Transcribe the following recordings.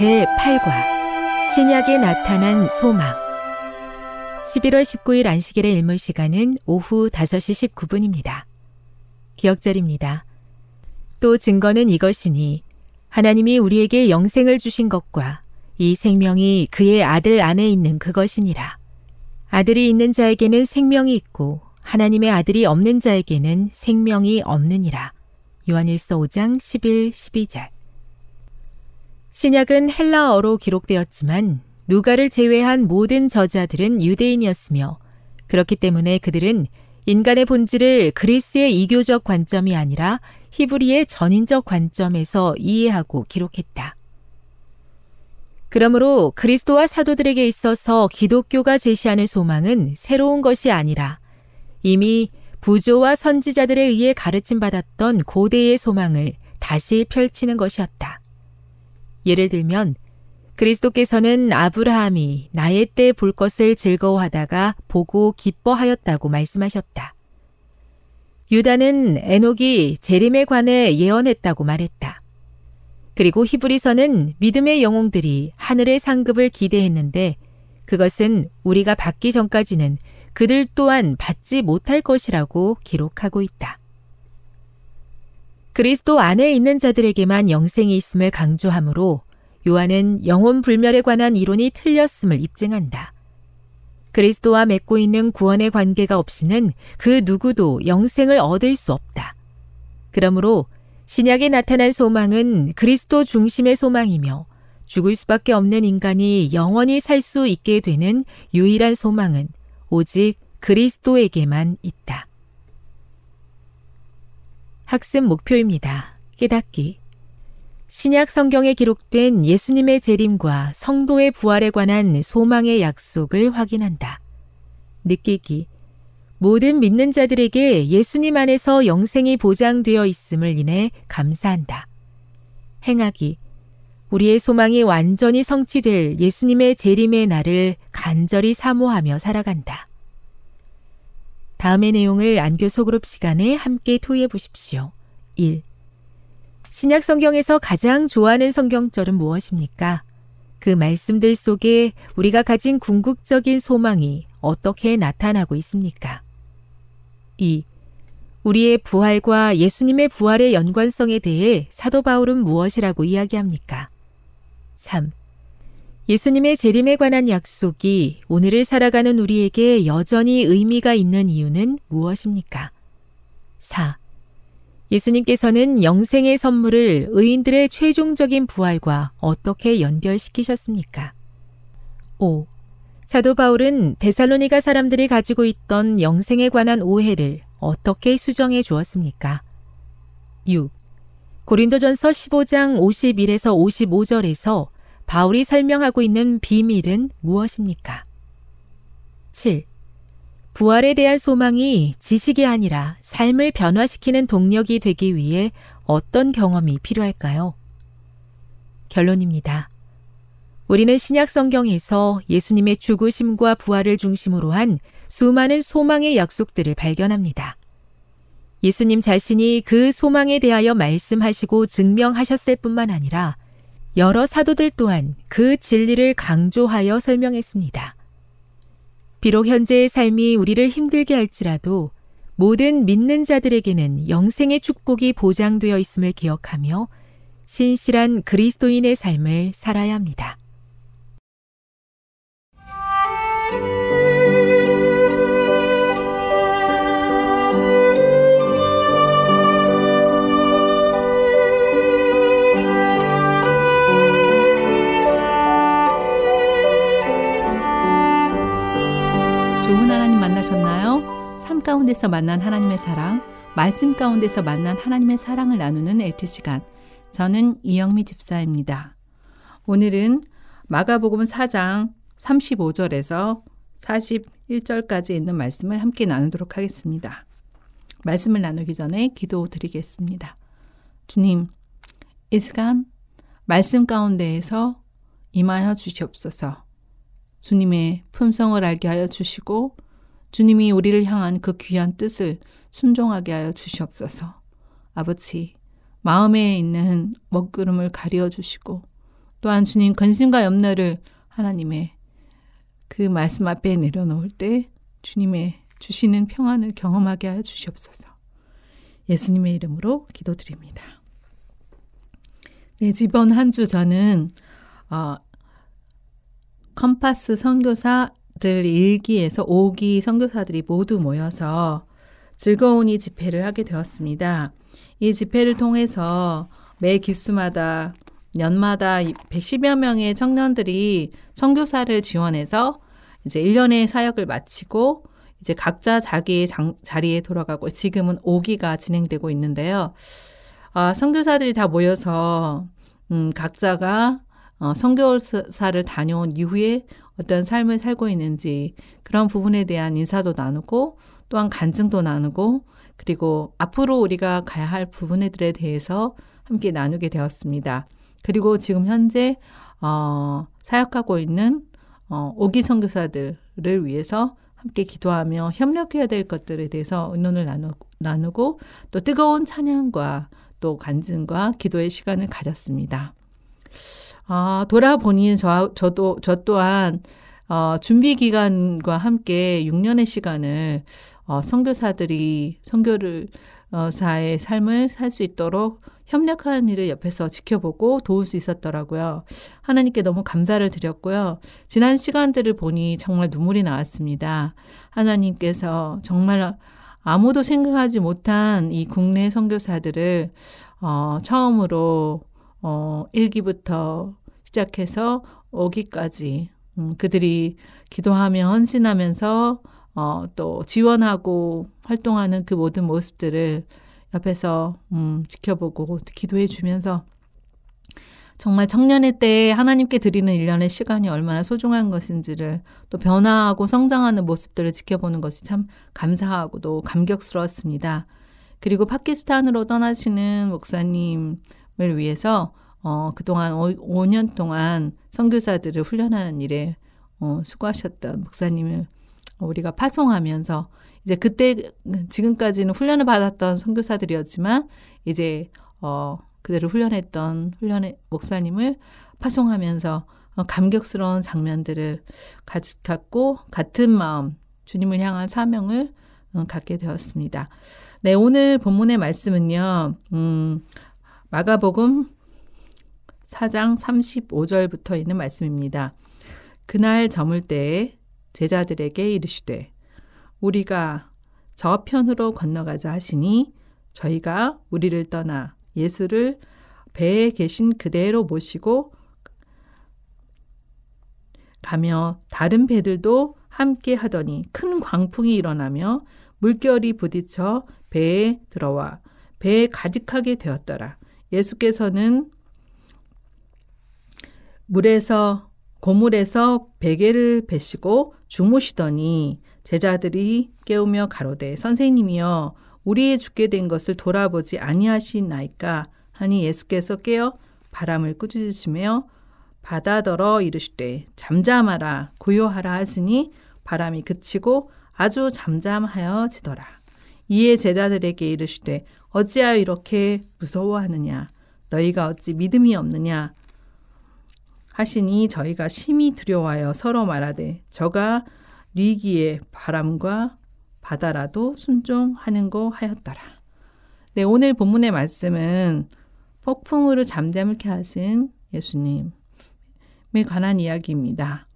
제8과 신약에 나타난 소망 11월 19일 안식일의 일몰 시간은 오후 5시 19분입니다. 기억절입니다. 또 증거는 이것이니 하나님이 우리에게 영생을 주신 것과 이 생명이 그의 아들 안에 있는 그것이니라. 아들이 있는 자에게는 생명이 있고 하나님의 아들이 없는 자에게는 생명이 없느니라. 요한일서 5장 11, 12절. 신약은 헬라어로 기록되었지만 누가를 제외한 모든 저자들은 유대인이었으며 그렇기 때문에 그들은 인간의 본질을 그리스의 이교적 관점이 아니라 히브리의 전인적 관점에서 이해하고 기록했다. 그러므로 그리스도와 사도들에게 있어서 기독교가 제시하는 소망은 새로운 것이 아니라 이미 부조와 선지자들에 의해 가르침받았던 고대의 소망을 다시 펼치는 것이었다. 예를 들면 그리스도께서는 아브라함이 나의 때 볼 것을 즐거워하다가 보고 기뻐하였다고 말씀하셨다. 유다는 에녹이 재림에 관해 예언했다고 말했다. 그리고 히브리서는 믿음의 영웅들이 하늘의 상급을 기대했는데 그것은 우리가 받기 전까지는 그들 또한 받지 못할 것이라고 기록하고 있다. 그리스도 안에 있는 자들에게만 영생이 있음을 강조하므로 요한은 영혼 불멸에 관한 이론이 틀렸음을 입증한다. 그리스도와 맺고 있는 구원의 관계가 없이는 그 누구도 영생을 얻을 수 없다. 그러므로 신약에 나타난 소망은 그리스도 중심의 소망이며 죽을 수밖에 없는 인간이 영원히 살 수 있게 되는 유일한 소망은 오직 그리스도에게만 있다. 학습 목표입니다. 깨닫기. 신약 성경에 기록된 예수님의 재림과 성도의 부활에 관한 소망의 약속을 확인한다. 느끼기. 모든 믿는 자들에게 예수님 안에서 영생이 보장되어 있음을 인해 감사한다. 행하기. 우리의 소망이 완전히 성취될 예수님의 재림의 날을 간절히 사모하며 살아간다. 다음의 내용을 안교 소그룹 시간에 함께 토의해 보십시오. 1. 신약 성경에서 가장 좋아하는 성경절은 무엇입니까? 그 말씀들 속에 우리가 가진 궁극적인 소망이 어떻게 나타나고 있습니까? 2. 우리의 부활과 예수님의 부활의 연관성에 대해 사도 바울은 무엇이라고 이야기합니까? 3. 예수님의 재림에 관한 약속이 오늘을 살아가는 우리에게 여전히 의미가 있는 이유는 무엇입니까? 4. 예수님께서는 영생의 선물을 의인들의 최종적인 부활과 어떻게 연결시키셨습니까? 5. 사도 바울은 데살로니가 사람들이 가지고 있던 영생에 관한 오해를 어떻게 수정해 주었습니까? 6. 고린도전서 15장 51에서 55절에서 바울이 설명하고 있는 비밀은 무엇입니까? 7. 부활에 대한 소망이 지식이 아니라 삶을 변화시키는 동력이 되기 위해 어떤 경험이 필요할까요? 결론입니다. 우리는 신약 성경에서 예수님의 죽으심과 부활을 중심으로 한 수많은 소망의 약속들을 발견합니다. 예수님 자신이 그 소망에 대하여 말씀하시고 증명하셨을 뿐만 아니라 여러 사도들 또한 그 진리를 강조하여 설명했습니다. 비록 현재의 삶이 우리를 힘들게 할지라도 모든 믿는 자들에게는 영생의 축복이 보장되어 있음을 기억하며 신실한 그리스도인의 삶을 살아야 합니다. 가운데서 만난 하나님의 사랑, 말씀 가운데서 만난 하나님의 사랑을 나누는 LT 시간. 저는 이영미 집사입니다. 오늘은 마가복음 4장 35절에서 41절까지 있는 말씀을 함께 나누도록 하겠습니다. 말씀을 나누기 전에 기도 드리겠습니다. 주님, 이 시간 말씀 가운데에서 임하여 주시옵소서. 주님의 품성을 알게 하여 주시고 주님이 우리를 향한 그 귀한 뜻을 순종하게 하여 주시옵소서. 아버지, 마음에 있는 먹구름을 가려 주시고 또한 주님 근심과 염려를 하나님의 그 말씀 앞에 내려놓을 때 주님의 주시는 평안을 경험하게 하여 주시옵소서. 예수님의 이름으로 기도드립니다. 네, 이번 한 주 저는 어, 컴파스 선교사 들 일기에서 5기 선교사들이 모두 모여서 즐거운 이 집회를 하게 되었습니다. 이 집회를 통해서 매 기수마다 년마다 110여 명의 청년들이 선교사를 지원해서 이제 1년의 사역을 마치고 이제 각자 자기의 장, 자리에 돌아가고 지금은 5기가 진행되고 있는데요. 아, 선교사들이 다 모여서 음, 각자가 어, 선교사를 다녀온 이후에 어떤 삶을 살고 있는지 그런 부분에 대한 인사도 나누고 또한 간증도 나누고 그리고 앞으로 우리가 가야 할 부분들에 대해서 함께 나누게 되었습니다. 그리고 지금 현재 어, 사역하고 있는 어, 오기 선교사들을 위해서 함께 기도하며 협력해야 될 것들에 대해서 의논을 나누, 나누고 또 뜨거운 찬양과 또 간증과 기도의 시간을 가졌습니다. 아, 돌아보니 저, 저도, 저 또한, 어, 준비 기간과 함께 6년의 시간을, 어, 선교사들이 선교를, 어, 사의 삶을 살 수 있도록 협력하는 일을 옆에서 지켜보고 도울 수 있었더라고요. 하나님께 너무 감사를 드렸고요. 지난 시간들을 보니 정말 눈물이 나왔습니다. 하나님께서 정말 아무도 생각하지 못한 이 국내 선교사들을 어, 처음으로 어, 1기부터 시작해서 오기까지 음, 그들이 기도하며 헌신하면서 어, 또 지원하고 활동하는 그 모든 모습들을 옆에서 음, 지켜보고 기도해 주면서 정말 청년의 때 하나님께 드리는 일련의 시간이 얼마나 소중한 것인지를 또 변화하고 성장하는 모습들을 지켜보는 것이 참 감사하고도 감격스러웠습니다. 그리고 파키스탄으로 떠나시는 목사님을 위해서 어, 그동안 오, 5년 동안 선교사들을 훈련하는 일에 어, 수고하셨던 목사님을 우리가 파송하면서 이제 그때 지금까지는 훈련을 받았던 선교사들이었지만 이제 어 그대로 훈련했던 훈련의 목사님을 파송하면서 어, 감격스러운 장면들을 가, 갖고 같은 마음 주님을 향한 사명을 어, 갖게 되었습니다. 네, 오늘 본문의 말씀은요. 음, 마가복음 4장 35절부터 있는 말씀입니다. 그날 저물 때에 제자들에게 이르시되 우리가 저편으로 건너가자 하시니 저희가 우리를 떠나 예수를 배에 계신 그대로 모시고 가며 다른 배들도 함께 하더니 큰 광풍이 일어나며 물결이 부딪혀 배에 들어와 배에 가득하게 되었더라. 예수께서는 물에서 고물에서 베개를 베시고 주무시더니 제자들이 깨우며 가로되 선생님이여 우리의 죽게 된 것을 돌아보지 아니하시나이까? 하니 예수께서 깨어 바람을 꾸짖으시며 바다더러 이르시되 잠잠하라 고요하라 하시니 바람이 그치고 아주 잠잠하여 지더라. 이에 제자들에게 이르시되 어찌하여 이렇게 무서워하느냐? 너희가 어찌 믿음이 없느냐 하시니 저희가 심히 두려워하여 서로 말하되 저가 리기에 바람과 바다라도 순종하는고 하였더라. 네, 오늘 본문의 말씀은 폭풍우를 잠잠케 하신 예수님에 관한 이야기입니다.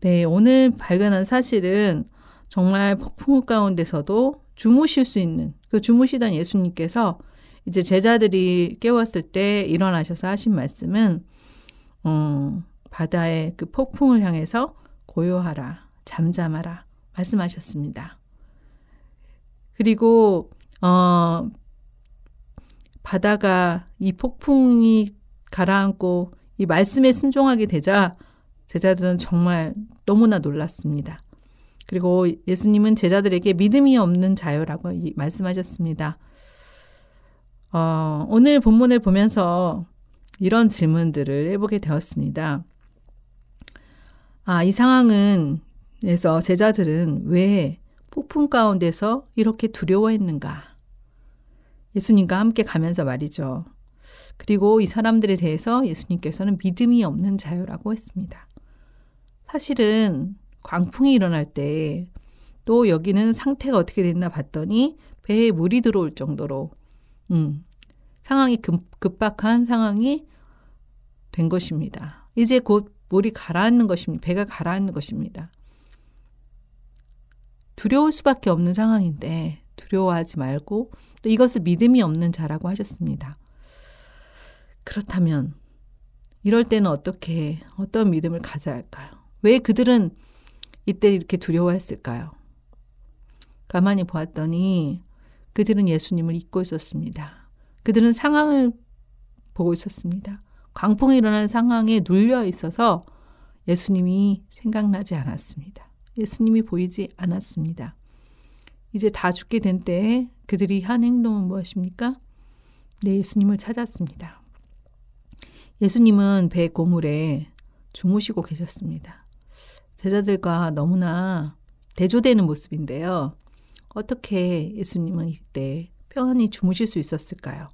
네, 오늘 발견한 사실은 정말 폭풍우 가운데서도 주무실 수 있는 그 주무시던 예수님께서 이제 제자들이 깨웠을 때 일어나셔서 하신 말씀은 어, 바다의 그 폭풍을 향해서 고요하라, 잠잠하라 말씀하셨습니다. 그리고 어, 바다가 이 폭풍이 가라앉고 이 말씀에 순종하게 되자 제자들은 정말 너무나 놀랐습니다. 그리고 예수님은 제자들에게 믿음이 없는 자유라고 말씀하셨습니다. 어, 오늘 본문을 보면서 이런 질문들을 해보게 되었습니다. 아, 이 상황은, 에서 제자들은 왜 폭풍 가운데서 이렇게 두려워했는가? 예수님과 함께 가면서 말이죠. 그리고 이 사람들에 대해서 예수님께서는 믿음이 없는 자유라고 했습니다. 사실은 광풍이 일어날 때 또 여기는 상태가 어떻게 됐나 봤더니 배에 물이 들어올 정도로 음, 상황이 급, 급박한 상황이 된 것입니다. 이제 곧 물이 가라앉는 것입니다. 배가 가라앉는 것입니다. 두려울 수밖에 없는 상황인데 두려워하지 말고 또 이것을 믿음이 없는 자라고 하셨습니다. 그렇다면 이럴 때는 어떻게 어떤 믿음을 가져야 할까요? 왜 그들은 이때 이렇게 두려워했을까요? 가만히 보았더니 그들은 예수님을 잊고 있었습니다. 그들은 상황을 보고 있었습니다. 광풍이 일어난 상황에 눌려 있어서 예수님이 생각나지 않았습니다. 예수님이 보이지 않았습니다. 이제 다 죽게 된 때에 그들이 한 행동은 무엇입니까? 네, 예수님을 찾았습니다. 예수님은 배 고물에 주무시고 계셨습니다. 제자들과 너무나 대조되는 모습인데요. 어떻게 예수님은 이때 평안히 주무실 수 있었을까요?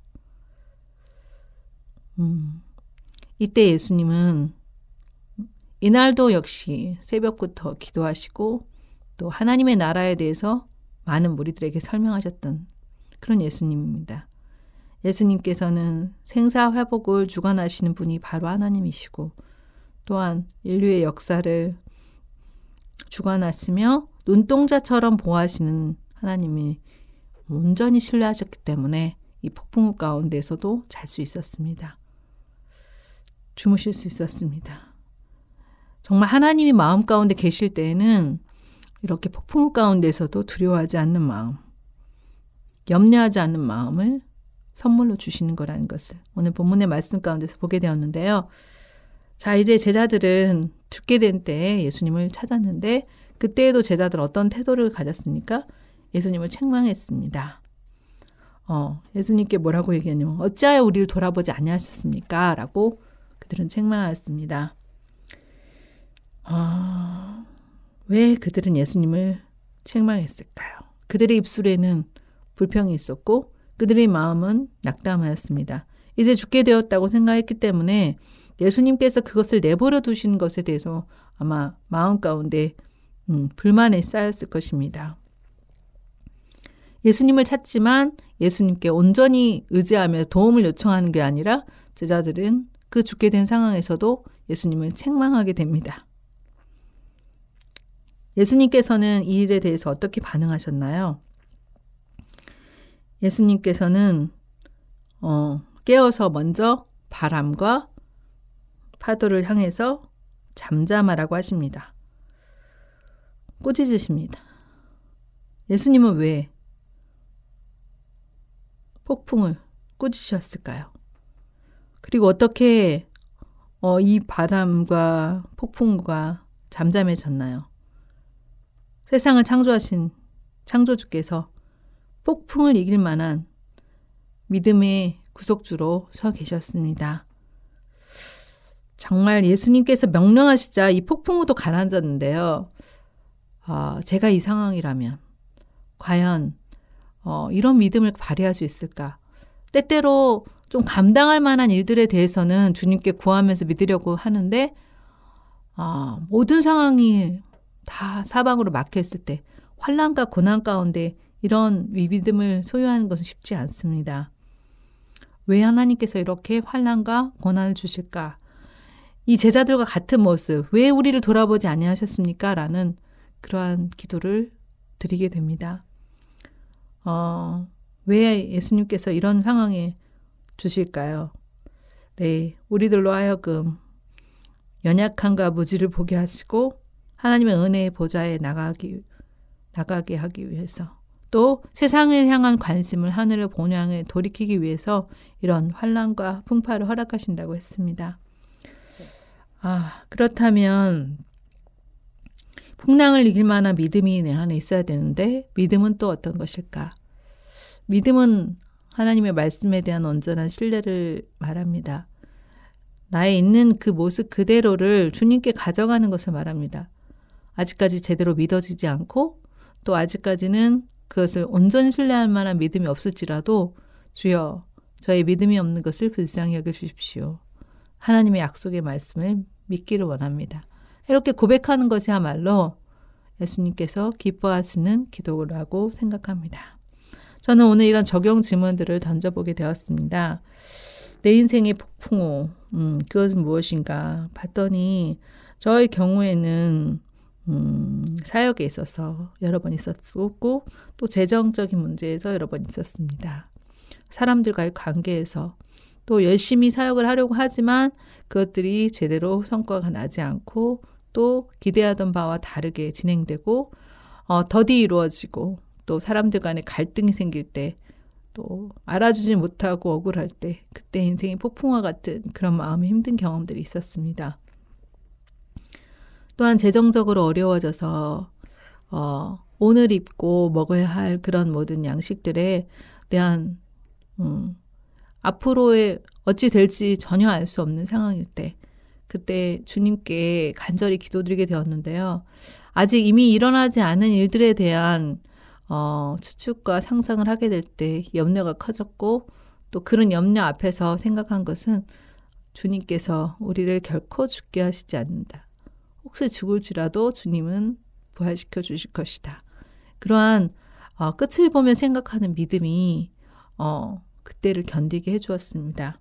음, 이때 예수님은 이날도 역시 새벽부터 기도하시고 또 하나님의 나라에 대해서 많은 무리들에게 설명하셨던 그런 예수님입니다. 예수님께서는 생사 회복을 주관하시는 분이 바로 하나님이시고 또한 인류의 역사를 주관하시며 눈동자처럼 보호하시는 하나님이 온전히 신뢰하셨기 때문에 이 폭풍우 가운데서도 잘 수 있었습니다. 주무실 수 있었습니다. 정말 하나님이 마음 가운데 계실 때에는 이렇게 폭풍우 가운데서도 두려워하지 않는 마음, 염려하지 않는 마음을 선물로 주시는 거라는 것을 오늘 본문의 말씀 가운데서 보게 되었는데요. 자, 이제 제자들은 죽게 된 때에 예수님을 찾았는데 그때에도 제자들 어떤 태도를 가졌습니까? 예수님을 책망했습니다. 어, 예수님께 뭐라고 얘기했냐면 어찌하여 우리를 돌아보지 아니하셨습니까? 라고 그들은 책망하였습니다. 어, 왜 그들은 예수님을 책망했을까요? 그들의 입술에는 불평이 있었고 그들의 마음은 낙담하였습니다. 이제 죽게 되었다고 생각했기 때문에 예수님께서 그것을 내버려 두신 것에 대해서 아마 마음 가운데 음, 불만이 쌓였을 것입니다. 예수님을 찾지만 예수님께 온전히 의지하며 도움을 요청하는 게 아니라 제자들은 그 죽게 된 상황에서도 예수님을 책망하게 됩니다. 예수님께서는 이 일에 대해서 어떻게 반응하셨나요? 예수님께서는 어, 깨어서 먼저 바람과 파도를 향해서 잠잠하라고 하십니다. 꾸짖으십니다. 예수님은 왜 폭풍을 꾸짖으셨을까요? 그리고 어떻게 어, 이 바람과 폭풍과 잠잠해졌나요? 세상을 창조하신 창조주께서 폭풍을 이길 만한 믿음의 구속주로 서 계셨습니다. 정말 예수님께서 명령하시자 이 폭풍우도 가라앉았는데요. 어, 제가 이 상황이라면 과연 어, 이런 믿음을 발휘할 수 있을까? 때때로 좀 감당할 만한 일들에 대해서는 주님께 구하면서 믿으려고 하는데 어, 모든 상황이 다 사방으로 막혀 있을 때 환란과 고난 가운데 이런 위믿음을 소유하는 것은 쉽지 않습니다. 왜 하나님께서 이렇게 환란과 고난을 주실까? 이 제자들과 같은 모습, 왜 우리를 돌아보지 아니하셨습니까? 라는 그러한 기도를 드리게 됩니다. 어, 왜 예수님께서 이런 상황에 주실까요? 네, 우리들로 하여금 연약함과 무지를 보게 하시고 하나님의 은혜의 보좌에 나가기 나가게 하기 위해서 또 세상을 향한 관심을 하늘을 본향에 돌이키기 위해서 이런 환란과 풍파를 허락하신다고 했습니다. 아, 그렇다면 풍랑을 이길 만한 믿음이 내 안에 있어야 되는데 믿음은 또 어떤 것일까? 믿음은 하나님의 말씀에 대한 온전한 신뢰를 말합니다. 나의 있는 그 모습 그대로를 주님께 가져가는 것을 말합니다. 아직까지 제대로 믿어지지 않고 또 아직까지는 그것을 온전히 신뢰할 만한 믿음이 없을지라도 주여 저의 믿음이 없는 것을 불쌍히 여겨 주십시오. 하나님의 약속의 말씀을 믿기를 원합니다. 이렇게 고백하는 것이야말로 예수님께서 기뻐하시는 기도라고 생각합니다. 저는 오늘 이런 적용 질문들을 던져보게 되었습니다. 내 인생의 폭풍우, 음, 그것은 무엇인가 봤더니 저의 경우에는 음, 사역에 있어서 여러 번 있었고 또 재정적인 문제에서 여러 번 있었습니다. 사람들과의 관계에서 또 열심히 사역을 하려고 하지만 그것들이 제대로 성과가 나지 않고 또 기대하던 바와 다르게 진행되고 어, 더디 이루어지고 또 사람들 간에 갈등이 생길 때 또 알아주지 못하고 억울할 때 그때 인생이 폭풍과 같은 그런 마음이 힘든 경험들이 있었습니다. 또한 재정적으로 어려워져서 어, 오늘 입고 먹어야 할 그런 모든 양식들에 대한 음, 앞으로의 어찌 될지 전혀 알 수 없는 상황일 때 그때 주님께 간절히 기도드리게 되었는데요. 아직 이미 일어나지 않은 일들에 대한 어, 추측과 상상을 하게 될 때 염려가 커졌고 또 그런 염려 앞에서 생각한 것은 주님께서 우리를 결코 죽게 하시지 않는다. 혹시 죽을지라도 주님은 부활시켜 주실 것이다. 그러한 어, 끝을 보면 생각하는 믿음이 어, 그때를 견디게 해주었습니다.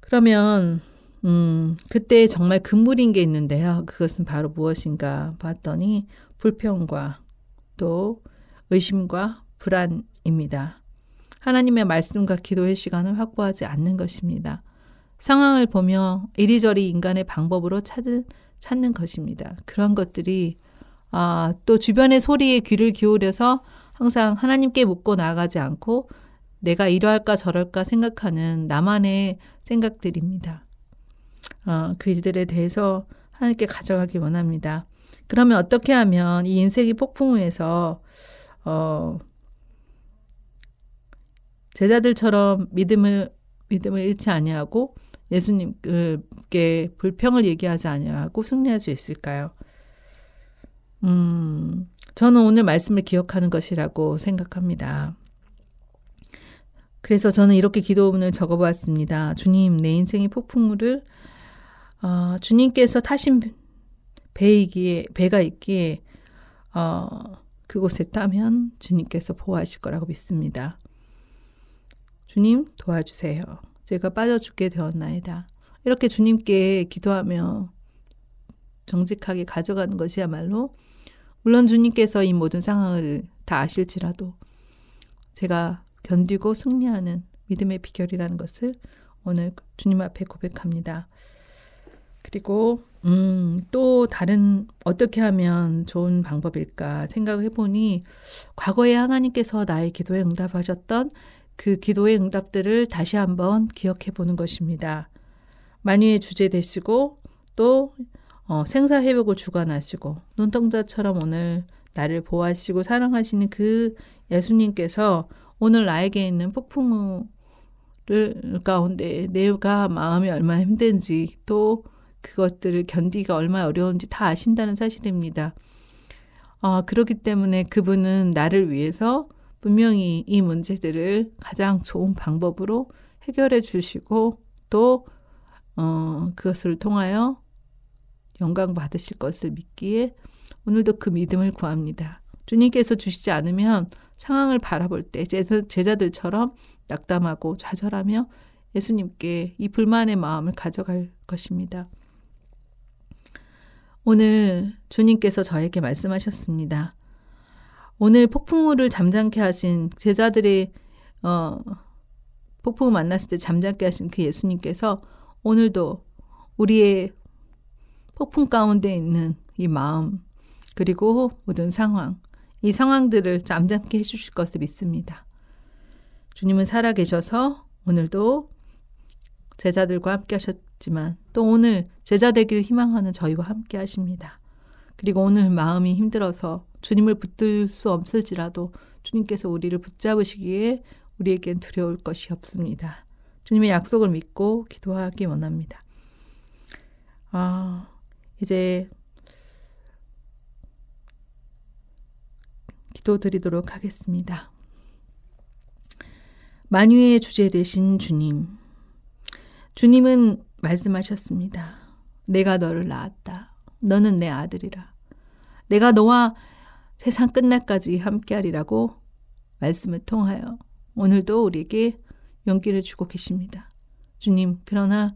그러면 음, 그때 정말 금물인 게 있는데요. 그것은 바로 무엇인가 봤더니 불평과 또 의심과 불안입니다. 하나님의 말씀과 기도의 시간을 확보하지 않는 것입니다. 상황을 보며 이리저리 인간의 방법으로 찾을, 찾는 것입니다. 그런 것들이 아, 또 주변의 소리에 귀를 기울여서 항상 하나님께 묻고 나아가지 않고 내가 이러할까 저럴까 생각하는 나만의 생각들입니다. 어, 그 일들에 대해서 하나님께 가져가기 원합니다. 그러면 어떻게 하면 이 인생의 폭풍우에서 어, 제자들처럼 믿음을 믿음을 잃지 아니하고 예수님께 불평을 얘기하지 아니하고 승리할 수 있을까요? 음, 저는 오늘 말씀을 기억하는 것이라고 생각합니다. 그래서 저는 이렇게 기도문을 적어보았습니다. 주님, 내 인생의 폭풍우를 어, 주님께서 타신 배이기에 배가 있기에 어, 그곳에 따면 주님께서 보호하실 거라고 믿습니다. 주님 도와주세요. 제가 빠져 죽게 되었나이다. 이렇게 주님께 기도하며 정직하게 가져가는 것이야말로 물론 주님께서 이 모든 상황을 다 아실지라도 제가 견디고 승리하는 믿음의 비결이라는 것을 오늘 주님 앞에 고백합니다. 그리고 음, 또 다른 어떻게 하면 좋은 방법일까 생각을 해보니 과거에 하나님께서 나의 기도에 응답하셨던 그 기도의 응답들을 다시 한번 기억해 보는 것입니다. 만유의 주제 되시고 또 어, 생사 회복을 주관하시고 눈동자처럼 오늘 나를 보호하시고 사랑하시는 그 예수님께서 오늘 나에게 있는 폭풍을 가운데 내가 마음이 얼마나 힘든지 또 그것들을 견디기가 얼마나 어려운지 다 아신다는 사실입니다. 어, 그렇기 때문에 그분은 나를 위해서 분명히 이 문제들을 가장 좋은 방법으로 해결해 주시고 또 어, 그것을 통하여 영광 받으실 것을 믿기에 오늘도 그 믿음을 구합니다. 주님께서 주시지 않으면 상황을 바라볼 때 제자, 들처럼 낙담하고 좌절하며 예수님께 이 불만의 마음을 가져갈 것입니다. 오늘 주님께서 저에게 말씀하셨습니다. 오늘 폭풍우를 잠잠케 하신 제자들의 어, 폭풍우 만났을 때 잠잠케 하신 그 예수님께서 오늘도 우리의 폭풍 가운데 있는 이 마음 그리고 모든 상황 이 상황들을 잠잠케 해주실 것을 믿습니다. 주님은 살아계셔서 오늘도 제자들과 함께 하셨지만 또 오늘 제자 되기를 희망하는 저희와 함께 하십니다. 그리고 오늘 마음이 힘들어서 주님을 붙들 수 없을지라도 주님께서 우리를 붙잡으시기에 우리에겐 두려울 것이 없습니다. 주님의 약속을 믿고 기도하기 원합니다. 아, 이제 기도 드리도록 하겠습니다. 만유의 주제 되신 주님. 주님은 말씀하셨습니다. 내가 너를 낳았다. 너는 내 아들이라. 내가 너와 세상 끝날까지 함께하리라고 말씀을 통하여 오늘도 우리에게 용기를 주고 계십니다. 주님, 그러나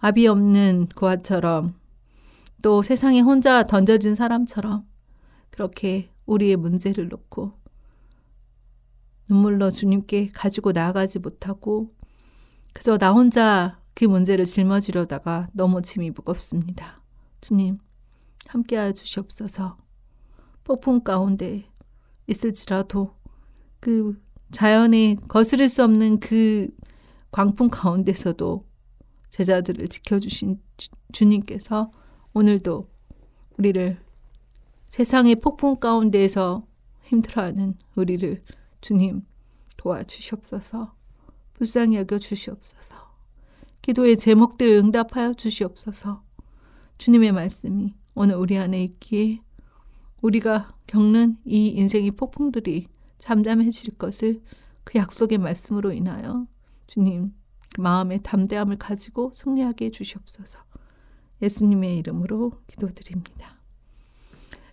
아비 없는 고아처럼 또 세상에 혼자 던져진 사람처럼 그렇게 우리의 문제를 놓고 눈물로 주님께 가지고 나아가지 못하고 그저 나 혼자 그 문제를 짊어지려다가 너무 짐이 무겁습니다. 주님, 함께하여 주시옵소서. 폭풍 가운데 있을지라도 그 자연에 거스를 수 없는 그 광풍 가운데서도 제자들을 지켜주신 주, 님께서 오늘도 우리를 세상의 폭풍 가운데에서 힘들어하는 우리를 주님 도와주시옵소서. 불쌍히 여겨 주시옵소서. 기도의 제목들 응답하여 주시옵소서. 주님의 말씀이 오늘 우리 안에 있기에 우리가 겪는 이 인생의 폭풍들이 잠잠해질 것을 그 약속의 말씀으로 인하여 주님 마음의 담대함을 가지고 승리하게 해주시옵소서. 예수님의 이름으로 기도드립니다.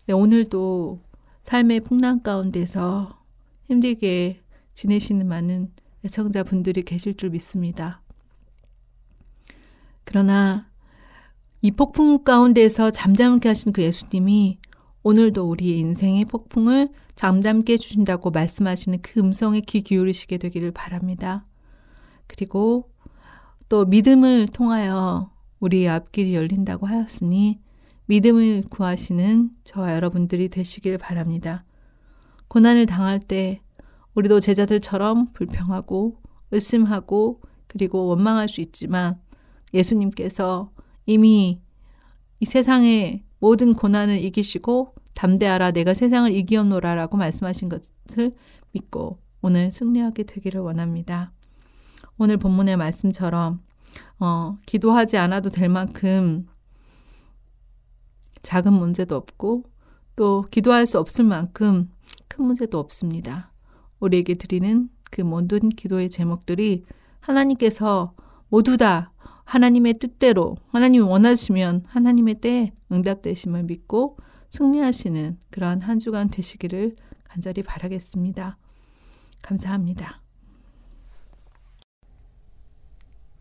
네, 오늘도 삶의 풍랑 가운데서 힘들게 지내시는 많은 애청자분들이 계실 줄 믿습니다. 그러나 이 폭풍 가운데서 잠잠케 하신 그 예수님이 오늘도 우리의 인생의 폭풍을 잠잠게 해주신다고 말씀하시는 그 음성에 귀 기울이시게 되기를 바랍니다. 그리고 또 믿음을 통하여 우리의 앞길이 열린다고 하였으니 믿음을 구하시는 저와 여러분들이 되시길 바랍니다. 고난을 당할 때 우리도 제자들처럼 불평하고 의심하고 그리고 원망할 수 있지만 예수님께서 이미 이 세상의 모든 고난을 이기시고 담대하라 내가 세상을 이기었노라라고 말씀하신 것을 믿고 오늘 승리하게 되기를 원합니다. 오늘 본문의 말씀처럼 어, 기도하지 않아도 될 만큼 작은 문제도 없고 또 기도할 수 없을 만큼 큰 문제도 없습니다. 우리에게 드리는 그 모든 기도의 제목들이 하나님께서 모두 다 하나님의 뜻대로 하나님이 원하시면 하나님의 때에 응답되심을 믿고 승리하시는 그러한 한 주간 되시기를 간절히 바라겠습니다. 감사합니다.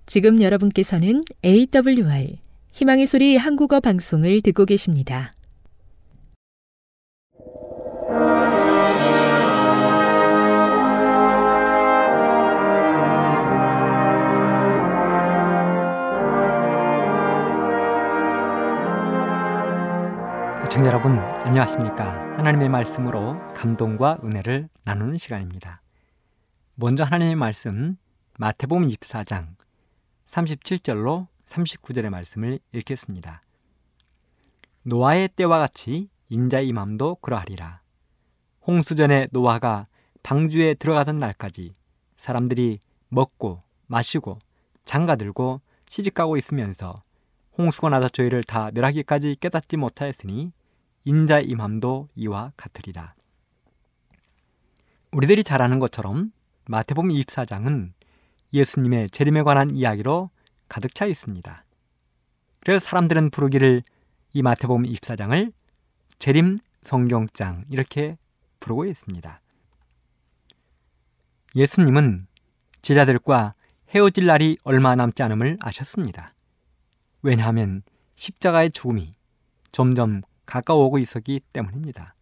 지금 여러분께서는 AWR 희망의 소리 한국어 방송을 듣고 계십니다. 시청자 여러분 안녕하십니까? 하나님의 말씀으로 감동과 은혜를 나누는 시간입니다. 먼저 하나님의 말씀 마태복음 24장 37절로 39절의 말씀을 읽겠습니다. 노아의 때와 같이 인자의 맘도 그러하리라. 홍수 전에 노아가 방주에 들어가던 날까지 사람들이 먹고 마시고 장가들고 시집가고 있으면서 홍수가 나서 저희를 다 멸하기까지 깨닫지 못하였으니 인자 임함도 이와 같으리라. 우리들이 잘 아는 것처럼 마태복음 24장은 예수님의 재림에 관한 이야기로 가득 차 있습니다. 그래서 사람들은 부르기를 이 마태복음 24장을 재림 성경장 이렇게 부르고 있습니다. 예수님은 제자들과 헤어질 날이 얼마 남지 않음을 아셨습니다. 왜냐하면 십자가의 죽음이 점점 가까워오고 있었기 때문입니다.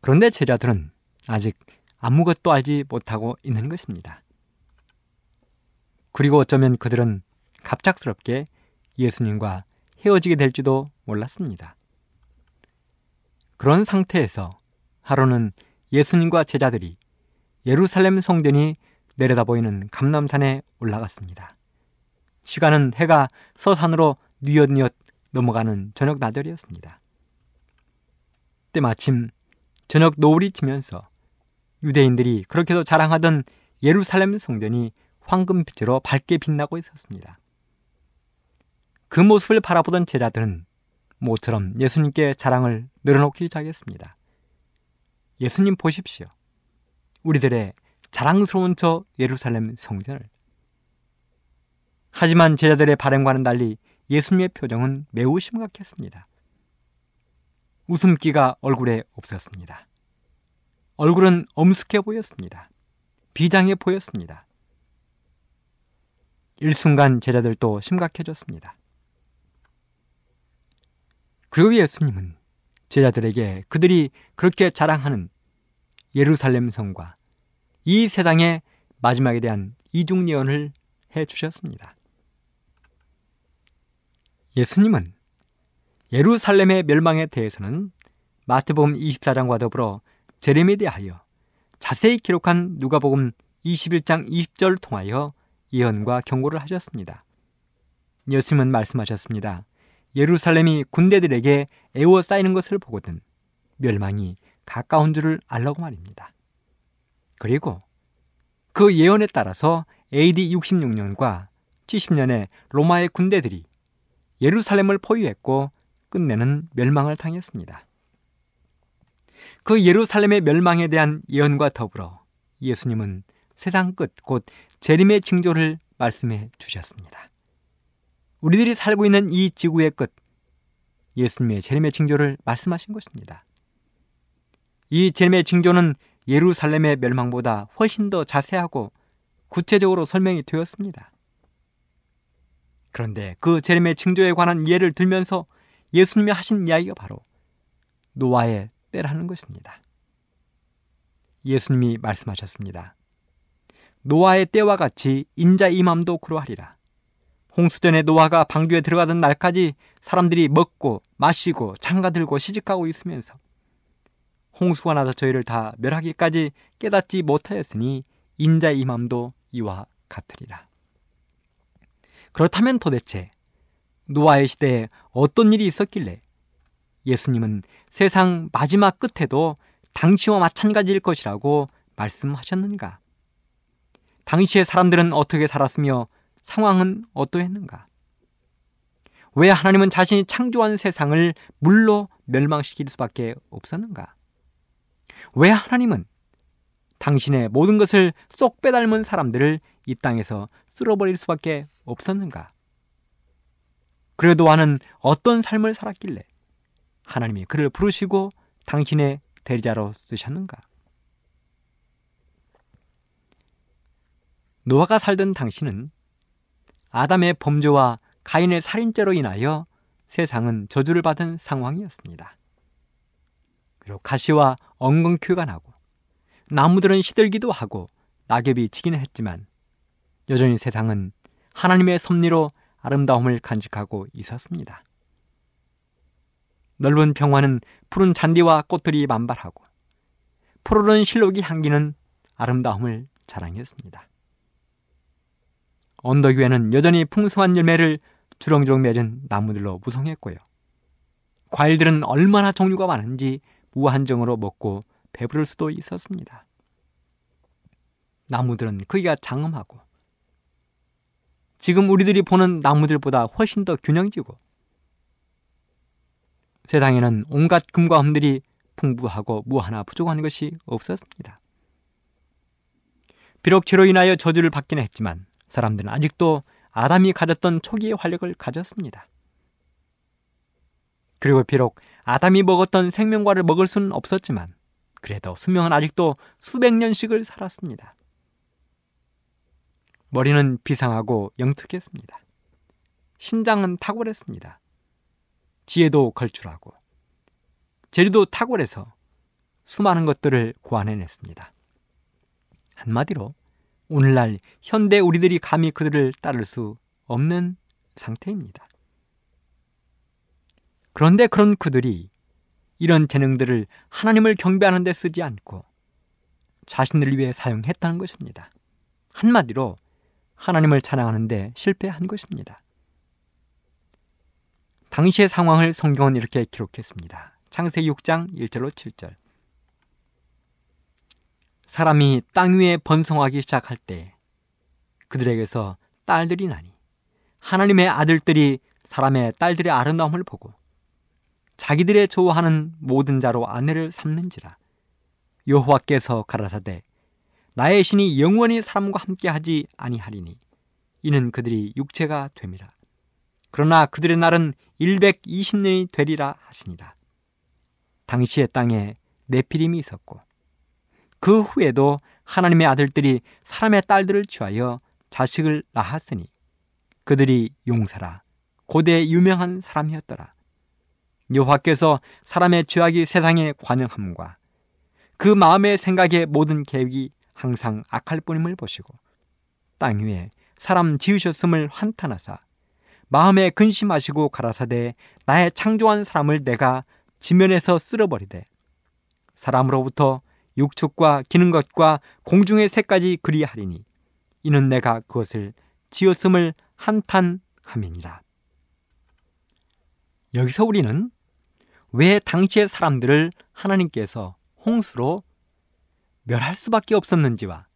그런데 제자들은 아직 아무것도 알지 못하고 있는 것입니다. 그리고 어쩌면 그들은 갑작스럽게 예수님과 헤어지게 될지도 몰랐습니다. 그런 상태에서 하루는 예수님과 제자들이 예루살렘 성전이 내려다 보이는 감남산에 올라갔습니다. 시간은 해가 서산으로 뉘엿뉘엿 넘어가는 저녁 나절이었습니다. 때마침 저녁 노을이 지면서 유대인들이 그렇게도 자랑하던 예루살렘 성전이 황금빛으로 밝게 빛나고 있었습니다. 그 모습을 바라보던 제자들은 모처럼 예수님께 자랑을 늘어놓기 시작했습니다. 예수님 보십시오. 우리들의 자랑스러운 저 예루살렘 성전을. 하지만 제자들의 발행과는 달리 예수님의 표정은 매우 심각했습니다. 웃음기가 얼굴에 없었습니다. 얼굴은 엄숙해 보였습니다. 비장해 보였습니다. 일순간 제자들도 심각해졌습니다. 그리고 예수님은 제자들에게 그들이 그렇게 자랑하는 예루살렘 성과 이 세상의 마지막에 대한 이중 예언을 해 주셨습니다. 예수님은 예루살렘의 멸망에 대해서는 마태복음 24장과 더불어 제레미에 대하여 자세히 기록한 누가복음 21장 20절을 통하여 예언과 경고를 하셨습니다. 예수님은 말씀하셨습니다. 예루살렘이 군대들에게 애워싸이는 것을 보거든 멸망이 가까운 줄을 알라고 말입니다. 그리고 그 예언에 따라서 AD 66년과 70년에 로마의 군대들이 예루살렘을 포위했고 끝내는 멸망을 당했습니다. 그 예루살렘의 멸망에 대한 예언과 더불어 예수님은 세상 끝, 곧 재림의 징조를 말씀해 주셨습니다. 우리들이 살고 있는 이 지구의 끝, 예수님의 재림의 징조를 말씀하신 것입니다. 이 재림의 징조는 예루살렘의 멸망보다 훨씬 더 자세하고 구체적으로 설명이 되었습니다. 그런데 그 제렘의 징조에 관한 예를 들면서 예수님이 하신 이야기가 바로 노아의 때라는 것입니다. 예수님이 말씀하셨습니다. 노아의 때와 같이 인자 이맘도 그러하리라. 홍수전에 노아가 방주에 들어가던 날까지 사람들이 먹고 마시고 장가 들고 시집가고 있으면서 홍수가 나서 저희를 다 멸하기까지 깨닫지 못하였으니 인자 이맘도 이와 같으리라. 그렇다면 도대체 노아의 시대에 어떤 일이 있었길래 예수님은 세상 마지막 끝에도 당시와 마찬가지일 것이라고 말씀하셨는가? 당시의 사람들은 어떻게 살았으며 상황은 어떠했는가? 왜 하나님은 자신이 창조한 세상을 물로 멸망시킬 수밖에 없었는가? 왜 하나님은 당신의 모든 것을 쏙 빼닮은 사람들을 이 땅에서 쓸어버릴 수밖에 없었는가? 그래도 와는 어떤 삶을 살았길래 하나님이 그를 부르시고 당신의 대리자로 쓰셨는가? 노아가 살던 당신은 아담의 범죄와 가인의 살인죄로 인하여 세상은 저주를 받은 상황이었습니다. 그리고 가시와 엉겅퀴가 나고 나무들은 시들기도 하고 낙엽이 지기는 했지만 여전히 세상은 하나님의 섭리로 아름다움을 간직하고 있었습니다. 넓은 평화는 푸른 잔디와 꽃들이 만발하고 푸르른 실록이 향기는 아름다움을 자랑했습니다. 언덕 위에는 여전히 풍성한 열매를 주렁주렁 맺은 나무들로 무성했고요. 과일들은 얼마나 종류가 많은지 무한정으로 먹고 배부를 수도 있었습니다. 나무들은 크기가 장엄하고 지금 우리들이 보는 나무들보다 훨씬 더 균형지고 세상에는 온갖 금과 흠들이 풍부하고 무 하나 부족한 것이 없었습니다. 비록 죄로 인하여 저주를 받긴 했지만 사람들은 아직도 아담이 가졌던 초기의 활력을 가졌습니다. 그리고 비록 아담이 먹었던 생명과를 먹을 수는 없었지만 그래도 수명은 아직도 수백 년씩을 살았습니다. 머리는 비상하고 영특했습니다. 신장은 탁월했습니다. 지혜도 걸출하고 재료도 탁월해서 수많은 것들을 고안해냈습니다. 한마디로 오늘날 현대 우리들이 감히 그들을 따를 수 없는 상태입니다. 그런데 그런 그들이 이런 재능들을 하나님을 경배하는 데 쓰지 않고 자신을 위해 사용했다는 것입니다. 한마디로 하나님을 찬양하는 데 실패한 것입니다. 당시의 상황을 성경은 이렇게 기록했습니다. 창세기 6장 1절로 7절. 사람이 땅 위에 번성하기 시작할 때 그들에게서 딸들이 나니 하나님의 아들들이 사람의 딸들의 아름다움을 보고 자기들의 좋아하는 모든 자로 아내를 삼는지라 여호와께서 가라사대 나의 신이 영원히 사람과 함께 하지 아니하리니. 이는 그들이 육체가 됨이라. 그러나 그들의 날은 120년이 되리라 하시니라. 당시의 땅에 네피림이 있었고 그 후에도 하나님의 아들들이 사람의 딸들을 취하여 자식을 낳았으니 그들이 용사라. 고대 유명한 사람이었더라. 여호와께서 사람의 죄악이 세상에 관영함과 그 마음의 생각의 모든 계획이 항상 악할 뿐임을 보시고 땅 위에 사람 지으셨음을 환탄하사 마음에 근심하시고 가라사대 나의 창조한 사람을 내가 지면에서 쓸어버리되 사람으로부터 육축과 기는 것과 공중의 새까지 그리하리니 이는 내가 그것을 지었음을 한탄함이니라. 여기서 우리는 왜 당시의 사람들을 하나님께서 홍수로 멸할 수밖에 없었는지와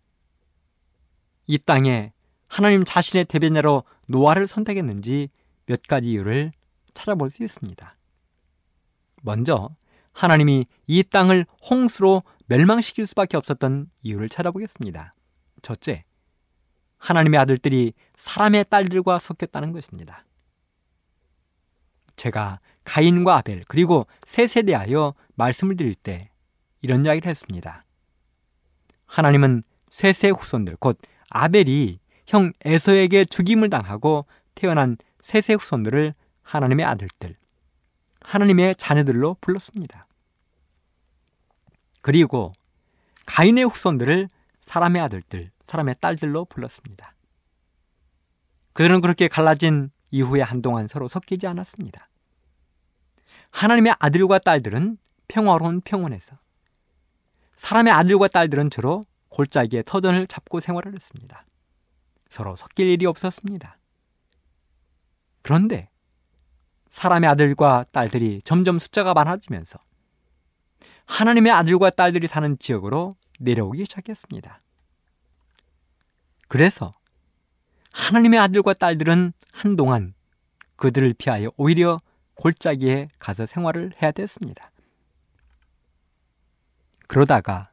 이 땅에 하나님 자신의 대변자로 노아를 선택했는지 몇 가지 이유를 찾아볼 수 있습니다. 먼저 하나님이 이 땅을 홍수로 멸망시킬 수밖에 없었던 이유를 찾아보겠습니다. 첫째, 하나님의 아들들이 사람의 딸들과 섞였다는 것입니다. 제가 가인과 아벨 그리고 셋에 대하여 말씀을 드릴 때 이런 이야기를 했습니다. 하나님은 셋의 후손들 곧 아벨이 형 에서에게 죽임을 당하고 태어난 셋의 후손들을 하나님의 아들들, 하나님의 자녀들로 불렀습니다. 그리고 가인의 후손들을 사람의 아들들, 사람의 딸들로 불렀습니다. 그들은 그렇게 갈라진 이후에 한동안 서로 섞이지 않았습니다. 하나님의 아들과 딸들은 평화로운 평원에서 사람의 아들과 딸들은 주로 골짜기에 터전을 잡고 생활을 했습니다. 서로 섞일 일이 없었습니다. 그런데 사람의 아들과 딸들이 점점 숫자가 많아지면서 하나님의 아들과 딸들이 사는 지역으로 내려오기 시작했습니다. 그래서 하나님의 아들과 딸들은 한동안 그들을 피하여 오히려 골짜기에 가서 생활을 해야 됐습니다. 그러다가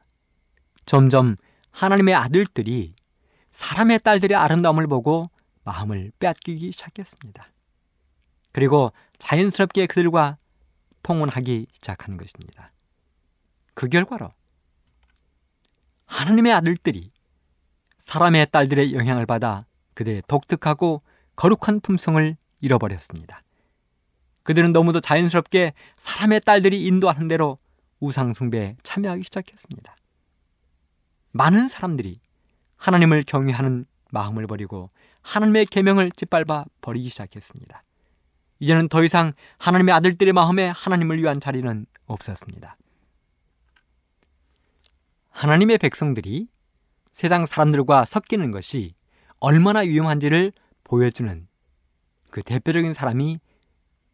점점 하나님의 아들들이 사람의 딸들의 아름다움을 보고 마음을 빼앗기기 시작했습니다. 그리고 자연스럽게 그들과 통혼하기 시작한 것입니다. 그 결과로 하나님의 아들들이 사람의 딸들의 영향을 받아 그들의 독특하고 거룩한 품성을 잃어버렸습니다. 그들은 너무도 자연스럽게 사람의 딸들이 인도하는 대로 우상 숭배에 참여하기 시작했습니다. 많은 사람들이 하나님을 경외하는 마음을 버리고 하나님의 계명을 짓밟아 버리기 시작했습니다. 이제는 더 이상 하나님의 아들들의 마음에 하나님을 위한 자리는 없었습니다. 하나님의 백성들이 세상 사람들과 섞이는 것이 얼마나 위험한지를 보여주는 그 대표적인 사람이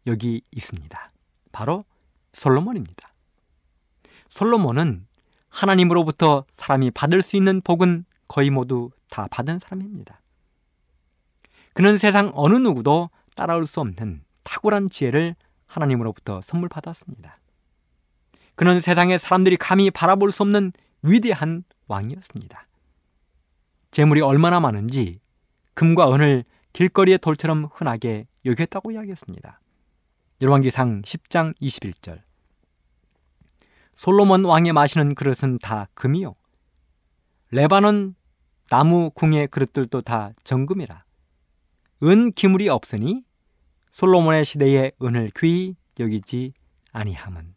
여기 있습니다. 바로 솔로몬입니다. 솔로몬은 하나님으로부터 사람이 받을 수 있는 복은 거의 모두 다 받은 사람입니다. 그는 세상 어느 누구도 따라올 수 없는 탁월한 지혜를 하나님으로부터 선물 받았습니다. 그는 세상의 사람들이 감히 바라볼 수 없는 위대한 왕이었습니다. 재물이 얼마나 많은지 금과 은을 길거리의 돌처럼 흔하게 여겼다고 이야기했습니다. 열왕기상 10장 21절 솔로몬 왕의 마시는 그릇은 다 금이요. 레바논 나무 궁의 그릇들도 다 정금이라. 은 기물이 없으니 솔로몬의 시대에 은을 귀히 여기지 아니함은.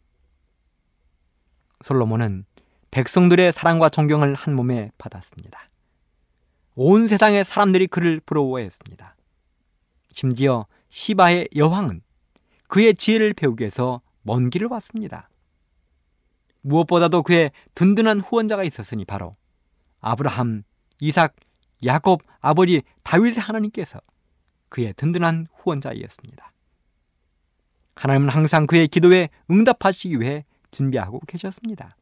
솔로몬은 백성들의 사랑과 존경을 한 몸에 받았습니다. 온 세상의 사람들이 그를 부러워했습니다. 심지어 시바의 여왕은 그의 지혜를 배우기 위해서 먼 길을 왔습니다. 무엇보다도 그의 든든한 후원자가 있었으니 바로 아브라함, 이삭, 야곱 아버지 다윗의 하나님께서 그의 든든한 후원자이었습니다. 하나님은 항상 그의 기도에 응답하시기 위해 준비하고 계셨습니다.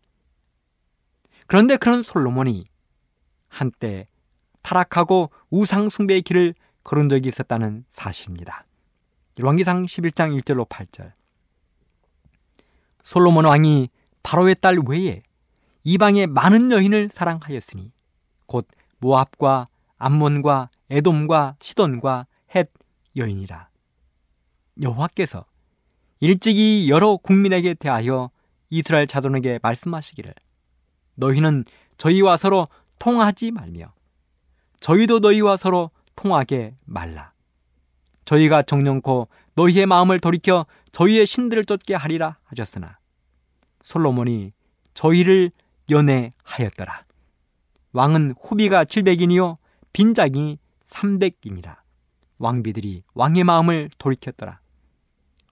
그런데 그런 솔로몬이 한때 타락하고 우상 숭배의 길을 걸은 적이 있었다는 사실입니다. 왕기상 11장 1절로 8절. 솔로몬 왕이 바로의 딸 외에 이방의 많은 여인을 사랑하였으니 곧 모압과 암몬과 에돔과 시돈과 헷 여인이라. 여호와께서 일찍이 여러 국민에게 대하여 이스라엘 자손에게 말씀하시기를 너희는 저희와 서로 통하지 말며 저희도 너희와 서로 통하게 말라. 저희가 정령코 너희의 마음을 돌이켜 저희의 신들을 쫓게 하리라 하셨으나 솔로몬이 저희를 연애하였더라. 왕은 후비가 700인이요 빈장이 300인이라. 왕비들이 왕의 마음을 돌이켰더라.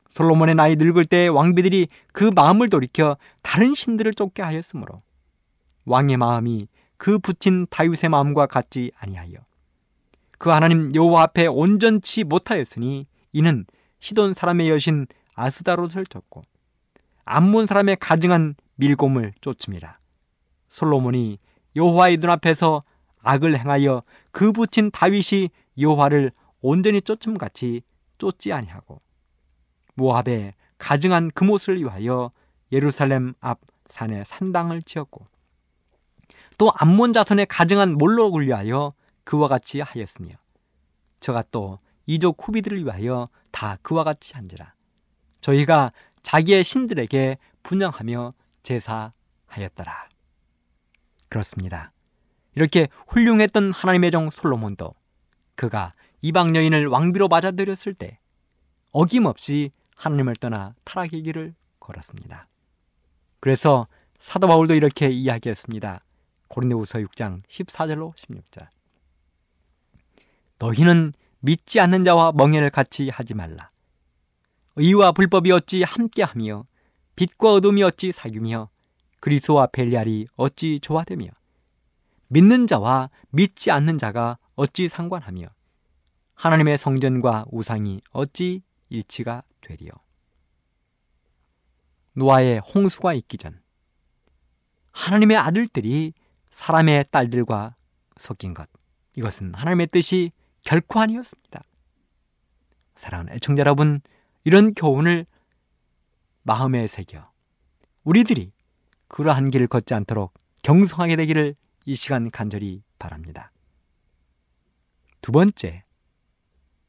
솔로몬의 나이 늙을 때 왕비들이 그 마음을 돌이켜 다른 신들을 쫓게 하였으므로 왕의 마음이 그 붙인 다윗의 마음과 같지 아니하여 그 하나님 여호와 앞에 온전치 못하였으니 이는 시돈 사람의 여신 아스다롯을 쫓고 암몬 사람의 가증한 밀곰을 쫓음이라. 솔로몬이 여호와의 눈앞에서 악을 행하여 그 붙인 다윗이 여호와를 온전히 쫓음 같이 쫓지 아니하고 모압에 가증한 금옷을 위하여 예루살렘 앞 산에 산당을 지었고 또 암몬 자손의 가증한 몰록을 위하여 그와 같이 하였으며 저가 또 이족 후비들을 위하여 다 그와 같이 한지라 저희가 자기의 신들에게 분양하며 제사하였더라. 그렇습니다. 이렇게 훌륭했던 하나님의 종 솔로몬도 그가 이방 여인을 왕비로 맞아들였을 때 어김없이 하나님을 떠나 타락의 길을 걸었습니다. 그래서 사도 바울도 이렇게 이야기했습니다. 고린도후서 6장 14절로 16절. 너희는 믿지 않는 자와 멍해를 같이 하지 말라. 의와 불법이 어찌 함께하며 빛과 어둠이 어찌 사귀며 그리스와 벨리알이 어찌 조화되며 믿는 자와 믿지 않는 자가 어찌 상관하며 하나님의 성전과 우상이 어찌 일치가 되리요. 노아의 홍수가 있기 전 하나님의 아들들이 사람의 딸들과 섞인 것 이것은 하나님의 뜻이 결코 아니었습니다. 사랑하는 애청자 여러분 이런 교훈을 마음에 새겨 우리들이 그러한 길을 걷지 않도록 경성하게 되기를 이 시간 간절히 바랍니다. 두 번째,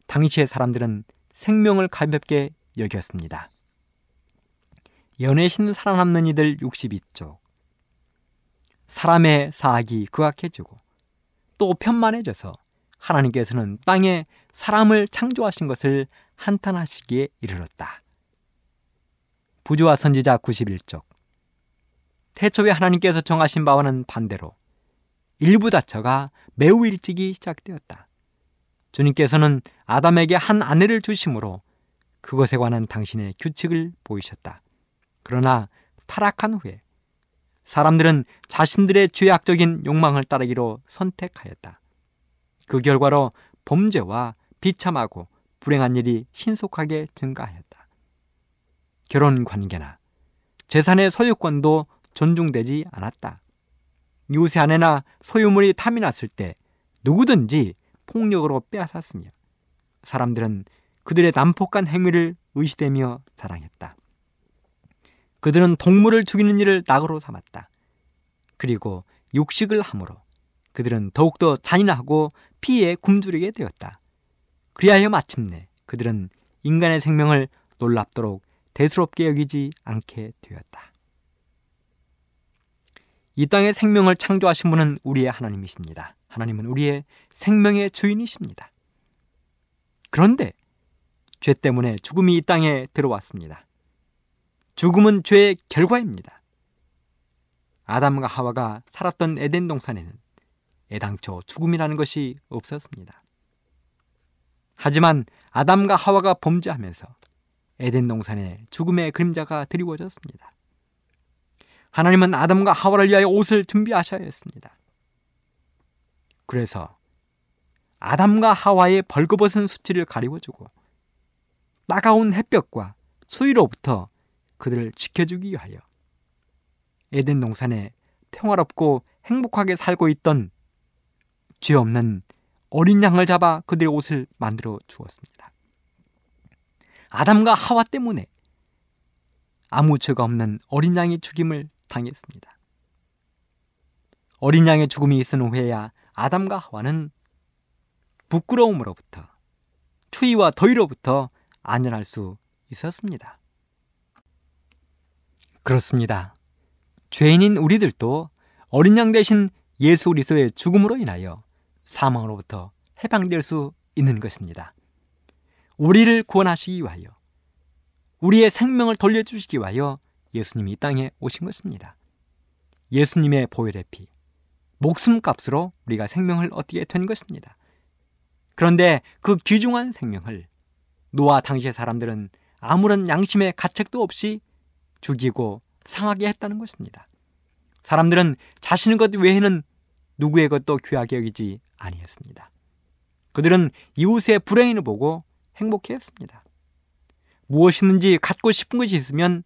당시의 사람들은 생명을 가볍게 여겼습니다. 연애신 살아남는 이들 62쪽. 사람의 사악이 극악해지고 또 편만해져서 하나님께서는 땅에 사람을 창조하신 것을 한탄하시기에 이르렀다. 부조와 선지자 91쪽 태초에 하나님께서 정하신 바와는 반대로 일부 다처가 매우 일찍이 시작되었다. 주님께서는 아담에게 한 아내를 주심으로 그것에 관한 당신의 규칙을 보이셨다. 그러나 타락한 후에 사람들은 자신들의 죄악적인 욕망을 따르기로 선택하였다. 그 결과로 범죄와 비참하고 불행한 일이 신속하게 증가하였다. 결혼 관계나 재산의 소유권도 존중되지 않았다. 이웃의 아내나 소유물이 탐이 났을 때 누구든지 폭력으로 빼앗았으며 사람들은 그들의 난폭한 행위를 의시되며 자랑했다. 그들은 동물을 죽이는 일을 낙으로 삼았다. 그리고 육식을 함으로 그들은 더욱더 잔인하고 피에 굶주리게 되었다. 그리하여 마침내 그들은 인간의 생명을 놀랍도록 대수롭게 여기지 않게 되었다. 이 땅의 생명을 창조하신 분은 우리의 하나님이십니다. 하나님은 우리의 생명의 주인이십니다. 그런데 죄 때문에 죽음이 이 땅에 들어왔습니다. 죽음은 죄의 결과입니다. 아담과 하와가 살았던 에덴 동산에는 애당초 죽음이라는 것이 없었습니다. 하지만 아담과 하와가 범죄하면서 에덴 동산에 죽음의 그림자가 드리워졌습니다. 하나님은 아담과 하와를 위하여 옷을 준비하셔야 했습니다. 그래서 아담과 하와의 벌거벗은 수치를 가리워주고 따가운 햇볕과 수위로부터 그들을 지켜주기 위하여 에덴 동산에 평화롭고 행복하게 살고 있던 죄 없는 어린 양을 잡아 그들의 옷을 만들어 주었습니다. 아담과 하와 때문에 아무 죄가 없는 어린 양이 죽임을 당했습니다. 어린 양의 죽음이 있은 후에야 아담과 하와는 부끄러움으로부터 추위와 더위로부터 안전할 수 있었습니다. 그렇습니다. 죄인인 우리들도 어린 양 대신 예수 그리스도의 죽음으로 인하여 사망으로부터 해방될 수 있는 것입니다. 우리를 구원하시기 위하여 우리의 생명을 돌려주시기 위하여 예수님이 이 땅에 오신 것입니다. 예수님의 보혈의 피, 목숨값으로 우리가 생명을 얻게 된 것입니다. 그런데 그 귀중한 생명을 노아 당시의 사람들은 아무런 양심의 가책도 없이 죽이고 상하게 했다는 것입니다. 사람들은 자신의 것 외에는 누구의 것도 귀하게 여기지 아니했습니다. 그들은 이웃의 불행인을 보고 행복해했습니다. 무엇이든지 갖고 싶은 것이 있으면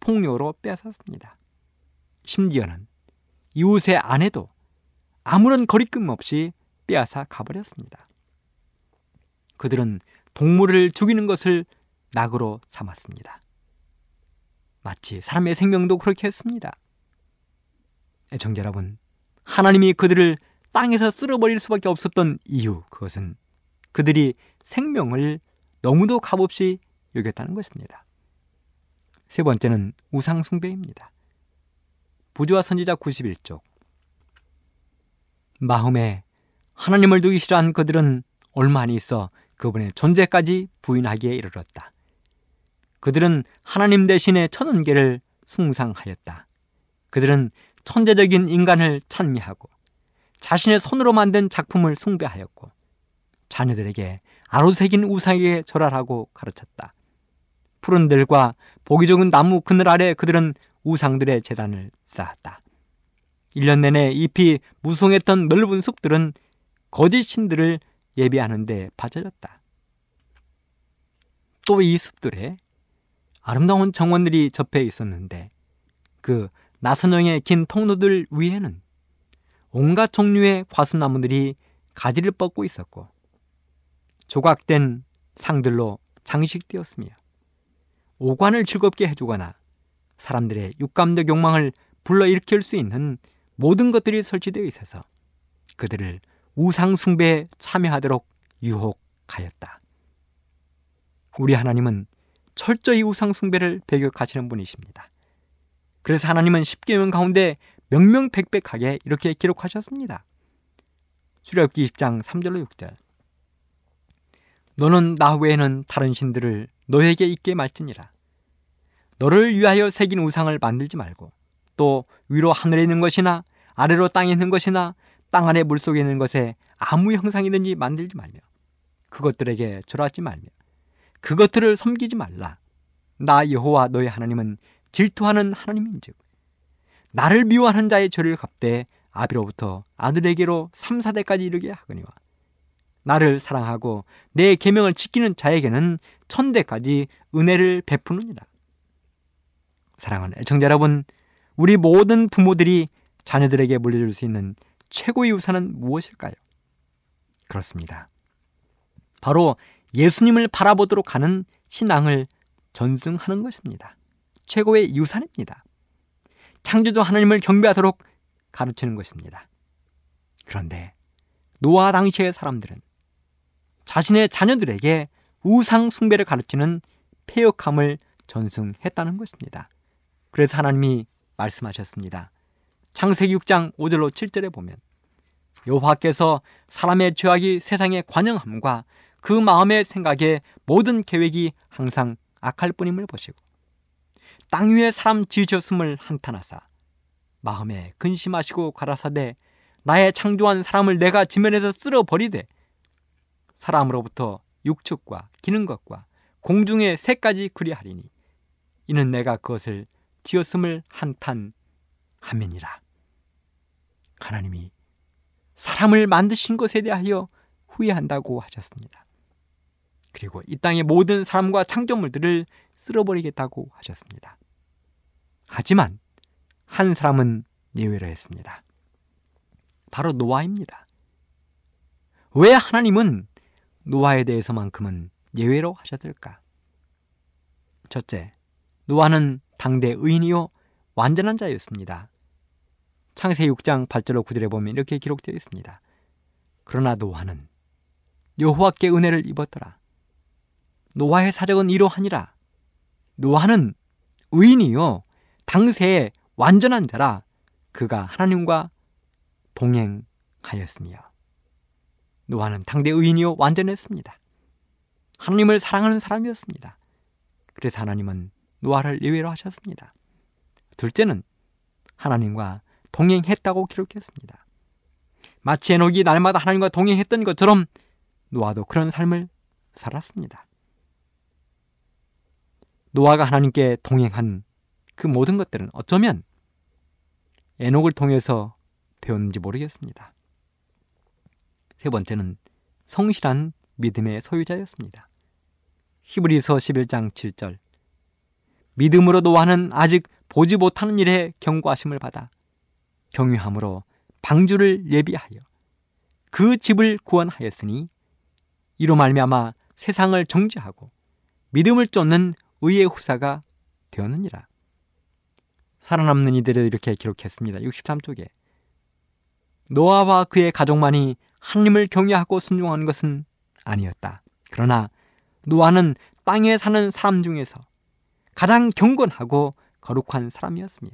폭력으로 빼앗았습니다. 심지어는 이웃의 아내도 아무런 거리낌 없이 빼앗아 가버렸습니다. 그들은 동물을 죽이는 것을 낙으로 삼았습니다. 마치 사람의 생명도 그렇게 했습니다. 애청자 여러분, 하나님이 그들을 땅에서 쓸어버릴 수밖에 없었던 이유, 그것은 그들이 생명을 너무도 값없이 여겼다는 것입니다. 세 번째는 우상숭배입니다. 부조와 선지자 91쪽. 마음에 하나님을 두기 싫어한 그들은 얼마 안 있어 그분의 존재까지 부인하기에 이르렀다. 그들은 하나님 대신에 천원계를 숭상하였다. 그들은 천재적인 인간을 찬미하고 자신의 손으로 만든 작품을 숭배하였고 자녀들에게 아로새긴 우상에게 절하라고 가르쳤다. 푸른 들과 보기 좋은 나무 그늘 아래 그들은 우상들의 재단을 쌓았다. 1년 내내 잎이 무성했던 넓은 숲들은 거짓 신들을 예배하는 데 바쳐졌다. 또 이 숲들에 아름다운 정원들이 접해 있었는데 그 나선형의 긴 통로들 위에는 온갖 종류의 과수나무들이 가지를 뻗고 있었고 조각된 상들로 장식되었으며 오관을 즐겁게 해주거나 사람들의 육감적 욕망을 불러일으킬 수 있는 모든 것들이 설치되어 있어서 그들을 우상숭배에 참여하도록 유혹하였다. 우리 하나님은 철저히 우상숭배를 배격하시는 분이십니다. 그래서 하나님은 십계명 가운데 명명백백하게 이렇게 기록하셨습니다. 출애굽기 20장 3절로 6절. 너는 나 외에는 다른 신들을 너에게 있게 말지니라. 너를 위하여 새긴 우상을 만들지 말고 또 위로 하늘에 있는 것이나 아래로 땅에 있는 것이나 땅 아래 물속에 있는 것에 아무 형상이든지 만들지 말며 그것들에게 절하지 말며 그것들을 섬기지 말라. 나 여호와 너의 하나님은 질투하는 하나님인즉 나를 미워하는 자의 죄를 갚되 아비로부터 아들에게로 3, 4대까지 이르게 하거니와 나를 사랑하고 내 계명을 지키는 자에게는 천대까지 은혜를 베푸느니라. 사랑하는 애청자 여러분, 우리 모든 부모들이 자녀들에게 물려줄 수 있는 최고의 유산은 무엇일까요? 그렇습니다. 바로 예수님을 바라보도록 하는 신앙을 전승하는 것입니다. 최고의 유산입니다. 창조주 하나님을 경배하도록 가르치는 것입니다. 그런데 노아 당시의 사람들은 자신의 자녀들에게 우상 숭배를 가르치는 폐역함을 전승했다는 것입니다. 그래서 하나님이 말씀하셨습니다. 창세기 6장 5절로 7절에 보면 여호와께서 사람의 죄악이 세상에 관영함과 그 마음의 생각에 모든 계획이 항상 악할 뿐임을 보시고 땅 위에 사람 지으셨음을 한탄하사 마음에 근심하시고 가라사대 나의 창조한 사람을 내가 지면에서 쓸어버리되 사람으로부터 육축과 기는 것과 공중의 새까지 그리하리니 이는 내가 그것을 지었음을 한탄하면이라 하나님이 사람을 만드신 것에 대하여 후회한다고 하셨습니다. 그리고 이 땅의 모든 사람과 창조물들을 쓸어버리겠다고 하셨습니다. 하지만 한 사람은 예외로 했습니다. 바로 노아입니다. 왜 하나님은 노아에 대해서만큼은 예외로 하셨을까? 첫째, 노아는 당대 의인이요 완전한 자였습니다. 창세 6장 8절로 9절에 보면 이렇게 기록되어 있습니다. 그러나 노아는 여호와께 은혜를 입었더라. 노아의 사적은 이러하니라. 노아는 의인이요 당세의 완전한 자라 그가 하나님과 동행하였으며 노아는 당대 의인이요 완전했습니다. 하나님을 사랑하는 사람이었습니다. 그래서 하나님은 노아를 예외로 하셨습니다. 둘째는 하나님과 동행했다고 기록했습니다. 마치 에녹이 날마다 하나님과 동행했던 것처럼 노아도 그런 삶을 살았습니다. 노아가 하나님께 동행한 그 모든 것들은 어쩌면 에녹을 통해서 배웠는지 모르겠습니다. 세 번째는 성실한 믿음의 소유자였습니다. 히브리서 11장 7절 믿음으로 노아는 아직 보지 못하는 일에 경고하심을 받아 경유함으로 방주를 예비하여 그 집을 구원하였으니 이로 말미암아 세상을 정죄하고 믿음을 쫓는 의의 후사가 되었느니라. 살아남는 이들을 이렇게 기록했습니다. 63쪽에 노아와 그의 가족만이 하나님을 경외하고 순종한 것은 아니었다. 그러나 노아는 땅에 사는 사람 중에서 가장 경건하고 거룩한 사람이었으며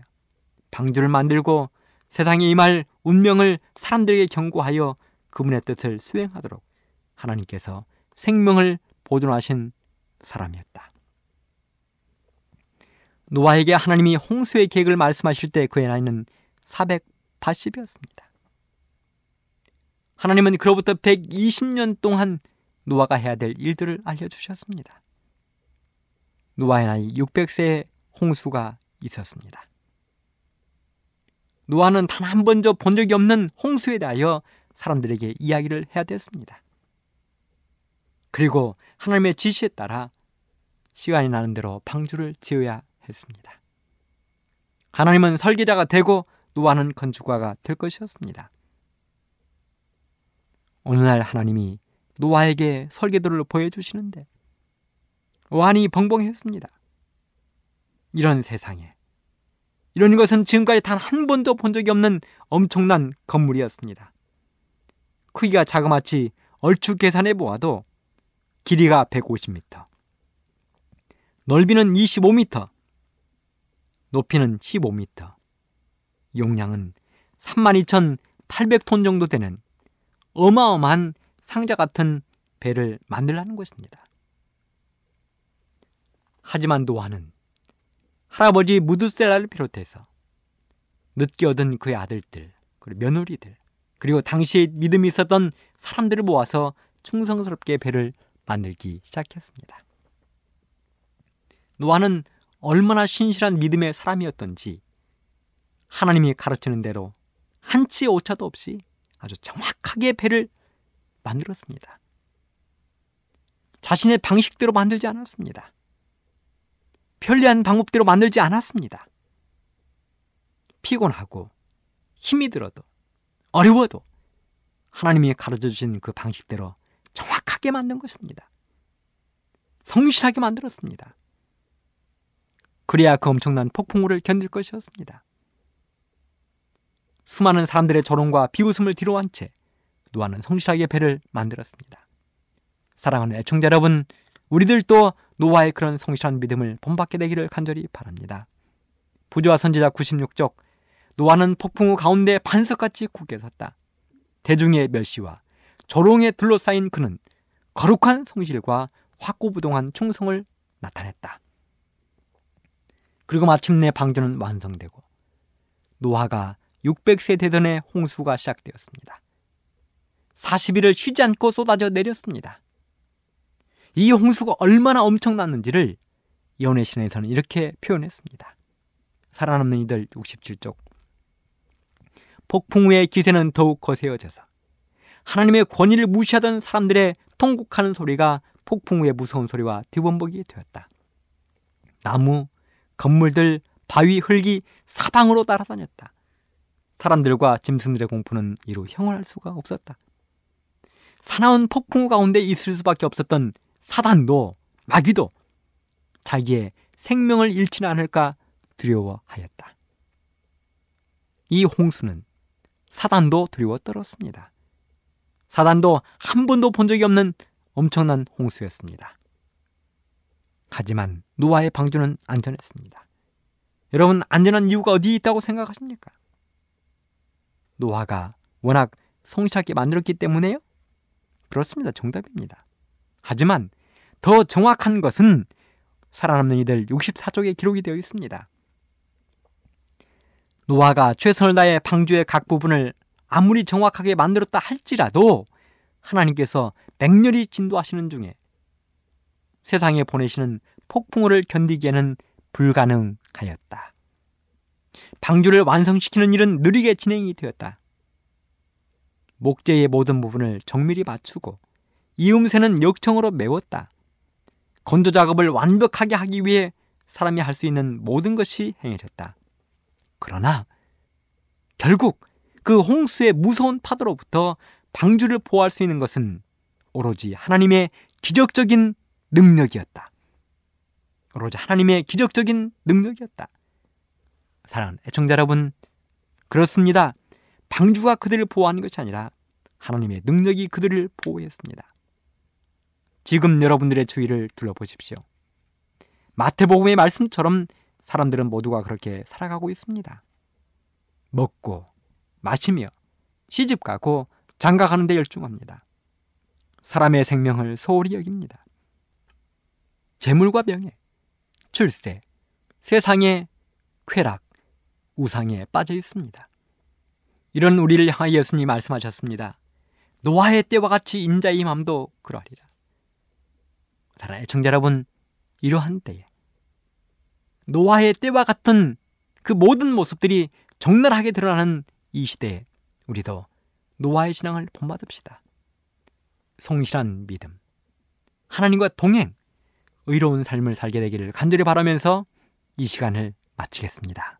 방주를 만들고 세상에 임할 운명을 사람들에게 경고하여 그분의 뜻을 수행하도록 하나님께서 생명을 보존하신 사람이었다. 노아에게 하나님이 홍수의 계획을 말씀하실 때 그의 나이는 480이었습니다. 하나님은 그로부터 120년 동안 노아가 해야 될 일들을 알려주셨습니다. 노아의 나이 600세의 홍수가 있었습니다. 노아는 단 한 번도 본 적이 없는 홍수에 대하여 사람들에게 이야기를 해야 됐습니다. 그리고 하나님의 지시에 따라 시간이 나는 대로 방주를 지어야 했습니다. 하나님은 설계자가 되고 노아는 건축가가 될 것이었습니다. 어느 날 하나님이 노아에게 설계도를 보여주시는데 완이 벙벙했습니다. 이런 세상에 이런 것은 지금까지 단 한 번도 본 적이 없는 엄청난 건물이었습니다. 크기가 자그마치 얼추 계산해 보아도 길이가 150m, 넓이는 25m, 높이는 15m, 용량은 32,800톤 정도 되는 어마어마한 상자 같은 배를 만들라는 것입니다. 하지만 노아는 할아버지 무드셀라를 비롯해서 늦게 얻은 그의 아들들, 그리고 며느리들, 그리고 당시에 믿음이 있었던 사람들을 모아서 충성스럽게 배를 만들기 시작했습니다. 노아는 얼마나 신실한 믿음의 사람이었던지 하나님이 가르치는 대로 한치 오차도 없이 아주 정확하게 배를 만들었습니다. 자신의 방식대로 만들지 않았습니다. 편리한 방법대로 만들지 않았습니다. 피곤하고 힘이 들어도 어려워도 하나님이 가르쳐 주신 그 방식대로 정확하게 만든 것입니다. 성실하게 만들었습니다. 그래야 그 엄청난 폭풍우를 견딜 것이었습니다. 수많은 사람들의 조롱과 비웃음을 뒤로한 채 노아는 성실하게 배를 만들었습니다. 사랑하는 애청자 여러분, 우리들도 노아의 그런 성실한 믿음을 본받게 되기를 간절히 바랍니다. 부조와 선지자 96쪽 노아는 폭풍우 가운데 반석같이 굳게 섰다. 대중의 멸시와 조롱에 둘러싸인 그는 거룩한 성실과 확고부동한 충성을 나타냈다. 그리고 마침내 방주는 완성되고 노아가 600세 되던의 홍수가 시작되었습니다. 40일을 쉬지 않고 쏟아져 내렸습니다. 이 홍수가 얼마나 엄청났는지를 예언의 신에서는 이렇게 표현했습니다. 살아남는 이들 67쪽 폭풍우의 기세는 더욱 거세어져서 하나님의 권위를 무시하던 사람들의 통곡하는 소리가 폭풍우의 무서운 소리와 뒤범벅이 되었다. 나무, 건물들, 바위, 흙이 사방으로 따라다녔다. 사람들과 짐승들의 공포는 이루 형언할 수가 없었다. 사나운 폭풍우 가운데 있을 수밖에 없었던 사단도 마귀도 자기의 생명을 잃지는 않을까 두려워하였다. 이 홍수는 사단도 두려워 떨었습니다. 사단도 한 번도 본 적이 없는 엄청난 홍수였습니다. 하지만 노아의 방주는 안전했습니다. 여러분 안전한 이유가 어디 있다고 생각하십니까? 노아가 워낙 성실하게 만들었기 때문에요? 그렇습니다. 정답입니다. 하지만 더 정확한 것은 살아남는 이들 64쪽에 기록이 되어 있습니다. 노아가 최선을 다해 방주의 각 부분을 아무리 정확하게 만들었다 할지라도 하나님께서 맹렬히 진도하시는 중에 세상에 보내시는 폭풍우를 견디기에는 불가능하였다. 방주를 완성시키는 일은 느리게 진행이 되었다. 목재의 모든 부분을 정밀히 맞추고 이음새는 역청으로 메웠다. 건조 작업을 완벽하게 하기 위해 사람이 할 수 있는 모든 것이 행해졌다. 그러나 결국 그 홍수의 무서운 파도로부터 방주를 보호할 수 있는 것은 오로지 하나님의 기적적인 능력이었다. 오로지 하나님의 기적적인 능력이었다. 사랑하는 애청자 여러분, 그렇습니다. 방주가 그들을 보호하는 것이 아니라 하나님의 능력이 그들을 보호했습니다. 지금 여러분들의 주위를 둘러보십시오. 마태복음의 말씀처럼 사람들은 모두가 그렇게 살아가고 있습니다. 먹고 마시며 시집가고 장가가는 데 열중합니다. 사람의 생명을 소홀히 여깁니다. 재물과 명예, 출세, 세상의 쾌락, 우상에 빠져 있습니다. 이런 우리를 향하여 예수님이 말씀하셨습니다. 노아의 때와 같이 인자의 맘도 그러하리라. 사랑하는 청자 여러분, 이러한 때에 노아의 때와 같은 그 모든 모습들이 적나라하게 드러나는 이 시대에 우리도 노아의 신앙을 본받읍시다. 성실한 믿음, 하나님과 동행, 의로운 삶을 살게 되기를 간절히 바라면서 이 시간을 마치겠습니다.